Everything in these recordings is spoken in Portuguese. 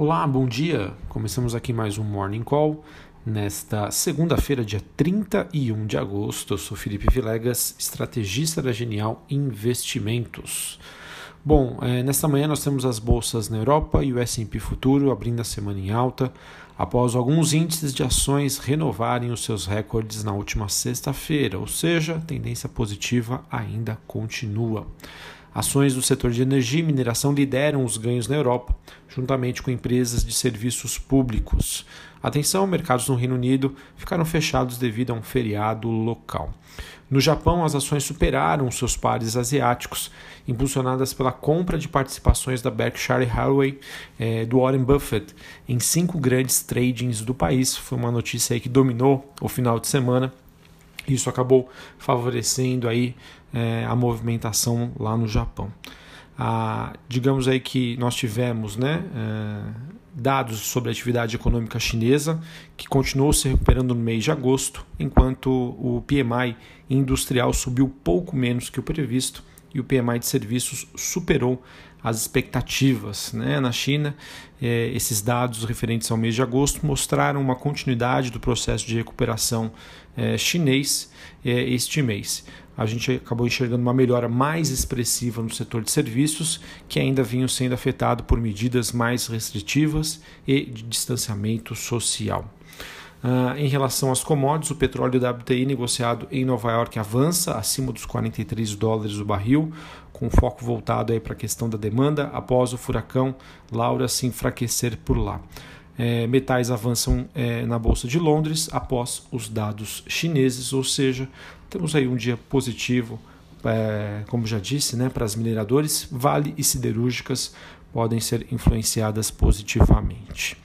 Olá, bom dia. Começamos aqui mais um Morning Call. Nesta segunda-feira, dia 31 de agosto, eu sou Felipe Vilegas, estrategista da Genial Investimentos. Bom, é, nesta manhã nós temos as bolsas na Europa e o S&P Futuro abrindo a semana em alta, após alguns índices de ações renovarem os seus recordes na última sexta-feira, ou seja, a tendência positiva ainda continua. Ações do setor de energia e mineração lideram os ganhos na Europa, juntamente com empresas de serviços públicos. Atenção, mercados no Reino Unido ficaram fechados devido a um feriado local. No Japão, as ações superaram seus pares asiáticos, impulsionadas pela compra de participações da Berkshire Hathaway eh, do Warren Buffett em cinco grandes tradings do país. Foi uma notícia que dominou o final de semana isso acabou favorecendo aí é, a movimentação lá no Japão. Ah, digamos aí que nós tivemos né, é, dados sobre a atividade econômica chinesa, que continuou se recuperando no mês de agosto, enquanto o PMI industrial subiu pouco menos que o previsto e o PMI de serviços superou as expectativas. Né? Na China, eh, esses dados referentes ao mês de agosto mostraram uma continuidade do processo de recuperação eh, chinês eh, este mês. A gente acabou enxergando uma melhora mais expressiva no setor de serviços, que ainda vinham sendo afetado por medidas mais restritivas e de distanciamento social. Uh, em relação às commodities, o petróleo WTI negociado em Nova York avança acima dos 43 dólares o barril, com foco voltado para a questão da demanda após o furacão Laura se enfraquecer por lá. É, metais avançam é, na Bolsa de Londres após os dados chineses, ou seja, temos aí um dia positivo, é, como já disse, né, para as mineradoras, Vale e siderúrgicas podem ser influenciadas positivamente.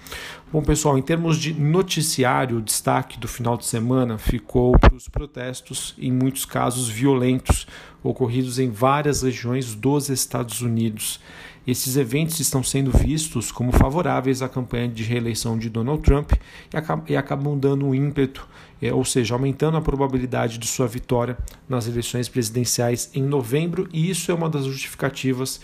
Bom, pessoal, em termos de noticiário, o destaque do final de semana ficou para os protestos, em muitos casos violentos, ocorridos em várias regiões dos Estados Unidos. Esses eventos estão sendo vistos como favoráveis à campanha de reeleição de Donald Trump e acabam dando um ímpeto, é, ou seja, aumentando a probabilidade de sua vitória nas eleições presidenciais em novembro, e isso é uma das justificativas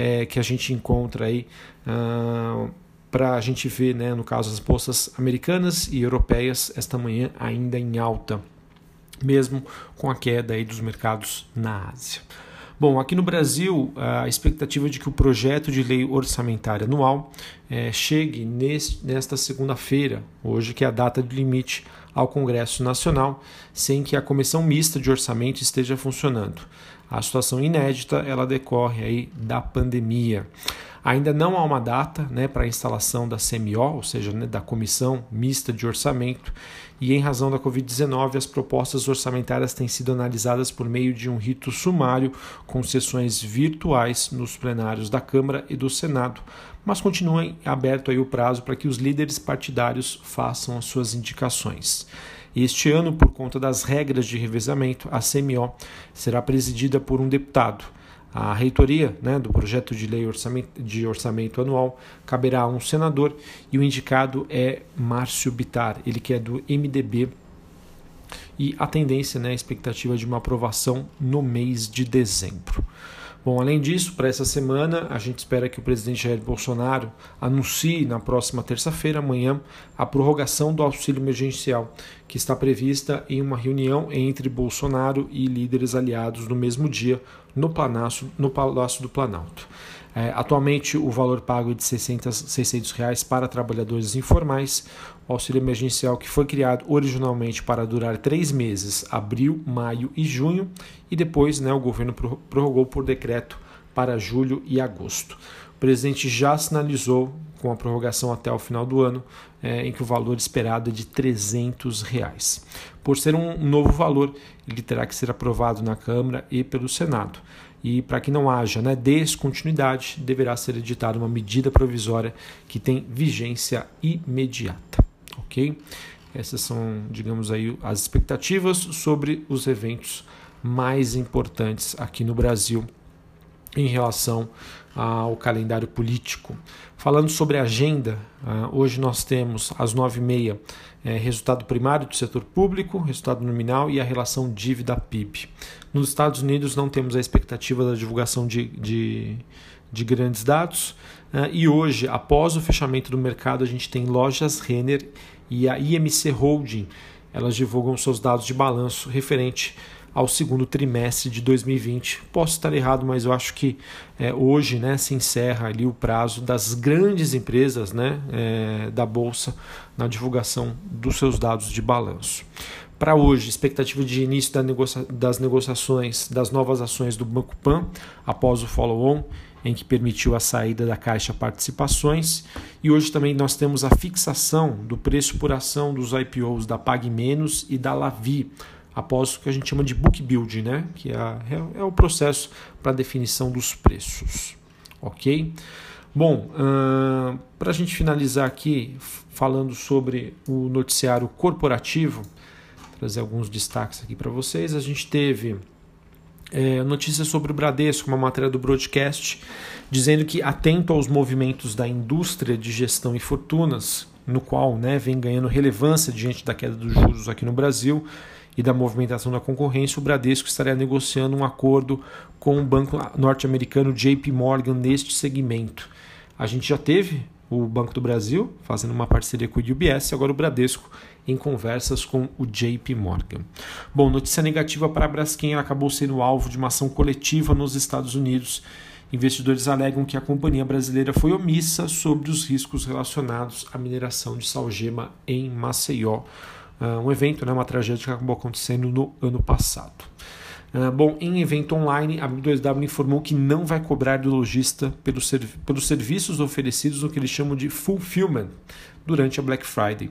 é, que a gente encontra aí. Uh, para a gente ver, né, no caso, as bolsas americanas e europeias esta manhã ainda em alta, mesmo com a queda aí dos mercados na Ásia. Bom, aqui no Brasil, a expectativa de que o projeto de lei orçamentária anual é, chegue neste, nesta segunda-feira, hoje que é a data de limite ao Congresso Nacional, sem que a comissão mista de orçamento esteja funcionando. A situação inédita ela decorre aí da pandemia. Ainda não há uma data né, para a instalação da CMO, ou seja, né, da Comissão Mista de Orçamento, e em razão da Covid-19, as propostas orçamentárias têm sido analisadas por meio de um rito sumário, com sessões virtuais nos plenários da Câmara e do Senado, mas continua aberto aí o prazo para que os líderes partidários façam as suas indicações. Este ano, por conta das regras de revezamento, a CMO será presidida por um deputado. A reitoria né, do projeto de lei orçamento, de orçamento anual caberá a um senador e o indicado é Márcio Bitar, ele que é do MDB. E a tendência, né, a expectativa de uma aprovação no mês de dezembro. Bom, além disso, para essa semana, a gente espera que o presidente Jair Bolsonaro anuncie na próxima terça-feira, amanhã, a prorrogação do auxílio emergencial, que está prevista em uma reunião entre Bolsonaro e líderes aliados no mesmo dia no, Palácio, no Palácio do Planalto. É, atualmente, o valor pago é de 600, 600 reais para trabalhadores informais. O auxílio emergencial que foi criado originalmente para durar três meses, abril, maio e junho, e depois né, o governo prorrogou por decreto para julho e agosto. O presidente já sinalizou com a prorrogação até o final do ano, é, em que o valor esperado é de 300 reais. Por ser um novo valor, ele terá que ser aprovado na Câmara e pelo Senado. E para que não haja né, descontinuidade, deverá ser editada uma medida provisória que tem vigência imediata. Ok? Essas são, digamos aí, as expectativas sobre os eventos mais importantes aqui no Brasil em relação ao calendário político. Falando sobre agenda, ah, hoje nós temos às nove e meia é, resultado primário do setor público, resultado nominal e a relação dívida-PIB. Nos Estados Unidos não temos a expectativa da divulgação de, de, de grandes dados. e hoje, após o fechamento do mercado, a gente tem lojas Renner e a IMC Holding. Elas divulgam seus dados de balanço referente ao segundo trimestre de 2020. Posso estar errado, mas eu acho que é, hoje né, se encerra ali o prazo das grandes empresas né, é, da Bolsa na divulgação dos seus dados de balanço. Para hoje, expectativa de início da negocia das negociações das novas ações do Banco Pan após o follow-on, em que permitiu a saída da Caixa Participações. E hoje também nós temos a fixação do preço por ação dos IPOs da Pag Menos e da Lavi, após o que a gente chama de book build, né? que é, é, é o processo para definição dos preços. Ok? Bom, para a gente finalizar aqui, falando sobre o noticiário corporativo, trazer alguns destaques aqui para vocês. A gente teve é, notícias sobre o Bradesco, uma matéria do broadcast, dizendo que atento aos movimentos da indústria de gestão e fortunas, no qual né, vem ganhando relevância diante da queda dos juros aqui no Brasil, e da movimentação da concorrência, o Bradesco estaria negociando um acordo com o banco norte-americano JP Morgan neste segmento. A gente já teve o Banco do Brasil fazendo uma parceria com o UBS, agora o Bradesco em conversas com o JP Morgan. Bom, notícia negativa para a Braskem, ela acabou sendo alvo de uma ação coletiva nos Estados Unidos. Investidores alegam que a companhia brasileira foi omissa sobre os riscos relacionados à mineração de salgema em Maceió uh, um evento, né, uma tragédia que acabou acontecendo no ano passado. Uh, bom, em evento online, a B2W informou que não vai cobrar do lojista pelos, serv pelos serviços oferecidos no que eles chamam de fulfillment durante a Black Friday.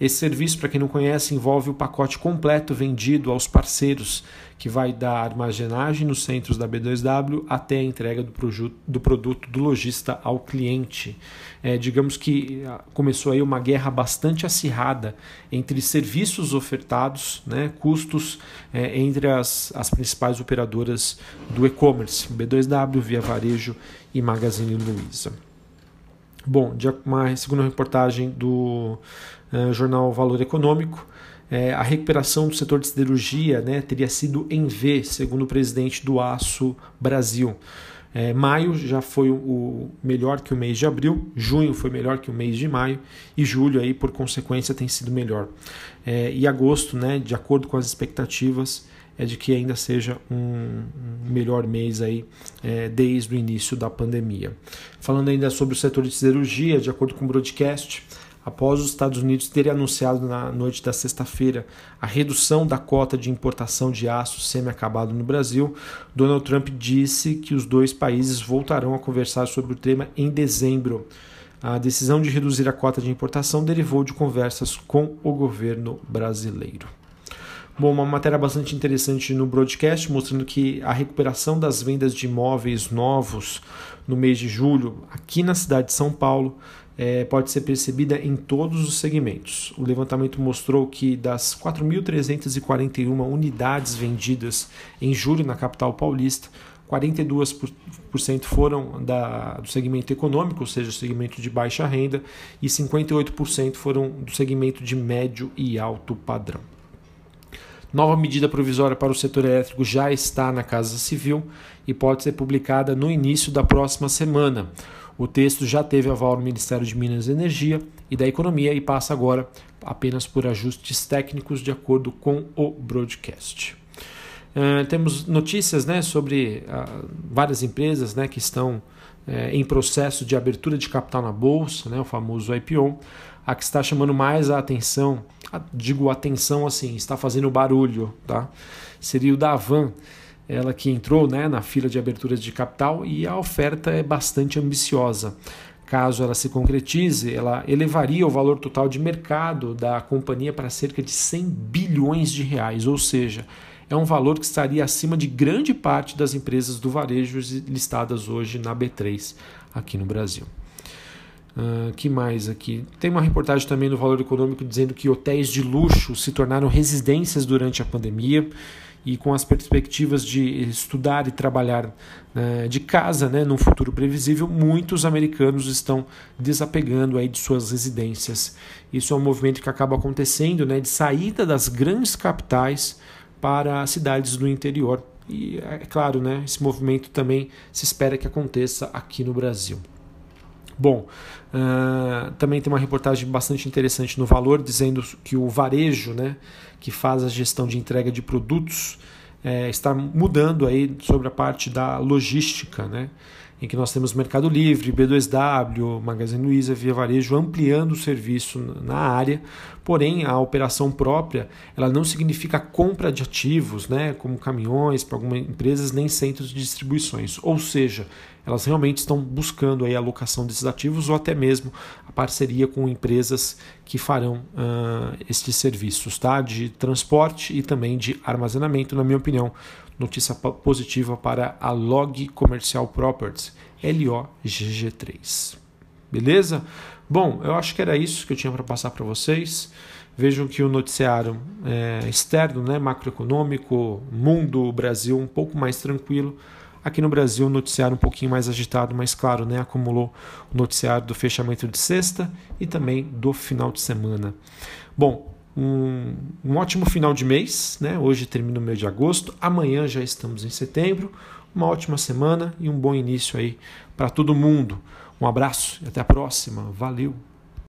Esse serviço, para quem não conhece, envolve o pacote completo vendido aos parceiros que vai da armazenagem nos centros da B2W até a entrega do, produto do lojista ao cliente. É, digamos que ah, começou aí uma guerra bastante acirrada entre serviços ofertados, né, custos é, entre as, as principais operadoras do e-commerce, B2W, Via Varejo e Magazine Luiza. Bom, de uma segunda reportagem do uh, jornal Valor Econômico, é, a recuperação do setor de siderurgia né, teria sido em V, segundo o presidente do Aço Brasil. É, maio já foi o melhor que o mês de abril, junho foi melhor que o mês de maio e julho aí por consequência tem sido melhor. É, e agosto, né, de acordo com as expectativas, é de que ainda seja um, melhor mês aí é, desde o início da pandemia. Falando ainda sobre o setor de siderurgia, de acordo com o broadcast, após os Estados Unidos terem anunciado na noite da sexta-feira a redução da cota de importação de aço semi-acabado no Brasil, Donald Trump disse que os dois países voltarão a conversar sobre o tema em dezembro. A decisão de reduzir a cota de importação derivou de conversas com o governo brasileiro. Bom, uma matéria bastante interessante no broadcast mostrando que a recuperação das vendas de imóveis novos no mês de julho aqui na cidade de São Paulo é, pode ser percebida em todos os segmentos. O levantamento mostrou que das 4.341 unidades vendidas em julho na capital paulista, 42% foram da, do segmento econômico, ou seja, o segmento de baixa renda, e 58% foram do segmento de médio e alto padrão. Nova medida provisória para o setor elétrico já está na Casa Civil e pode ser publicada no início da próxima semana. O texto já teve aval do Ministério de Minas e Energia e da Economia e passa agora apenas por ajustes técnicos de acordo com o broadcast. Uh, temos notícias né, sobre uh, várias empresas né, que estão uh, em processo de abertura de capital na bolsa, né, o famoso IPO. A que está chamando mais a atenção digo atenção assim, está fazendo barulho, tá? Seria o da Avan, ela que entrou né, na fila de aberturas de capital e a oferta é bastante ambiciosa. Caso ela se concretize, ela elevaria o valor total de mercado da companhia para cerca de 100 bilhões de reais, ou seja, é um valor que estaria acima de grande parte das empresas do varejo listadas hoje na B3 aqui no Brasil. Uh, que mais aqui? Tem uma reportagem também no Valor Econômico dizendo que hotéis de luxo se tornaram residências durante a pandemia e com as perspectivas de estudar e trabalhar uh, de casa, né, num futuro previsível, muitos americanos estão desapegando aí de suas residências. Isso é um movimento que acaba acontecendo, né, de saída das grandes capitais para as cidades do interior. E é claro, né, esse movimento também se espera que aconteça aqui no Brasil. Bom, uh, também tem uma reportagem bastante interessante no Valor dizendo que o varejo, né, que faz a gestão de entrega de produtos, é, está mudando aí sobre a parte da logística, né? em que nós temos Mercado Livre, B2W, Magazine Luiza, Via Varejo ampliando o serviço na área, porém a operação própria ela não significa compra de ativos, né, como caminhões para algumas empresas, nem centros de distribuições, ou seja, elas realmente estão buscando aí a alocação desses ativos ou até mesmo a parceria com empresas que farão uh, estes serviços tá? de transporte e também de armazenamento, na minha opinião. Notícia positiva para a Log Commercial Properties, LOGG3. Beleza? Bom, eu acho que era isso que eu tinha para passar para vocês. Vejam que o noticiário é, externo, né, macroeconômico, mundo, Brasil, um pouco mais tranquilo. Aqui no Brasil, o noticiário um pouquinho mais agitado, mas claro, né, acumulou o noticiário do fechamento de sexta e também do final de semana. Bom, um, um ótimo final de mês, né? Hoje termina o mês de agosto, amanhã já estamos em setembro. Uma ótima semana e um bom início aí para todo mundo. Um abraço e até a próxima. Valeu!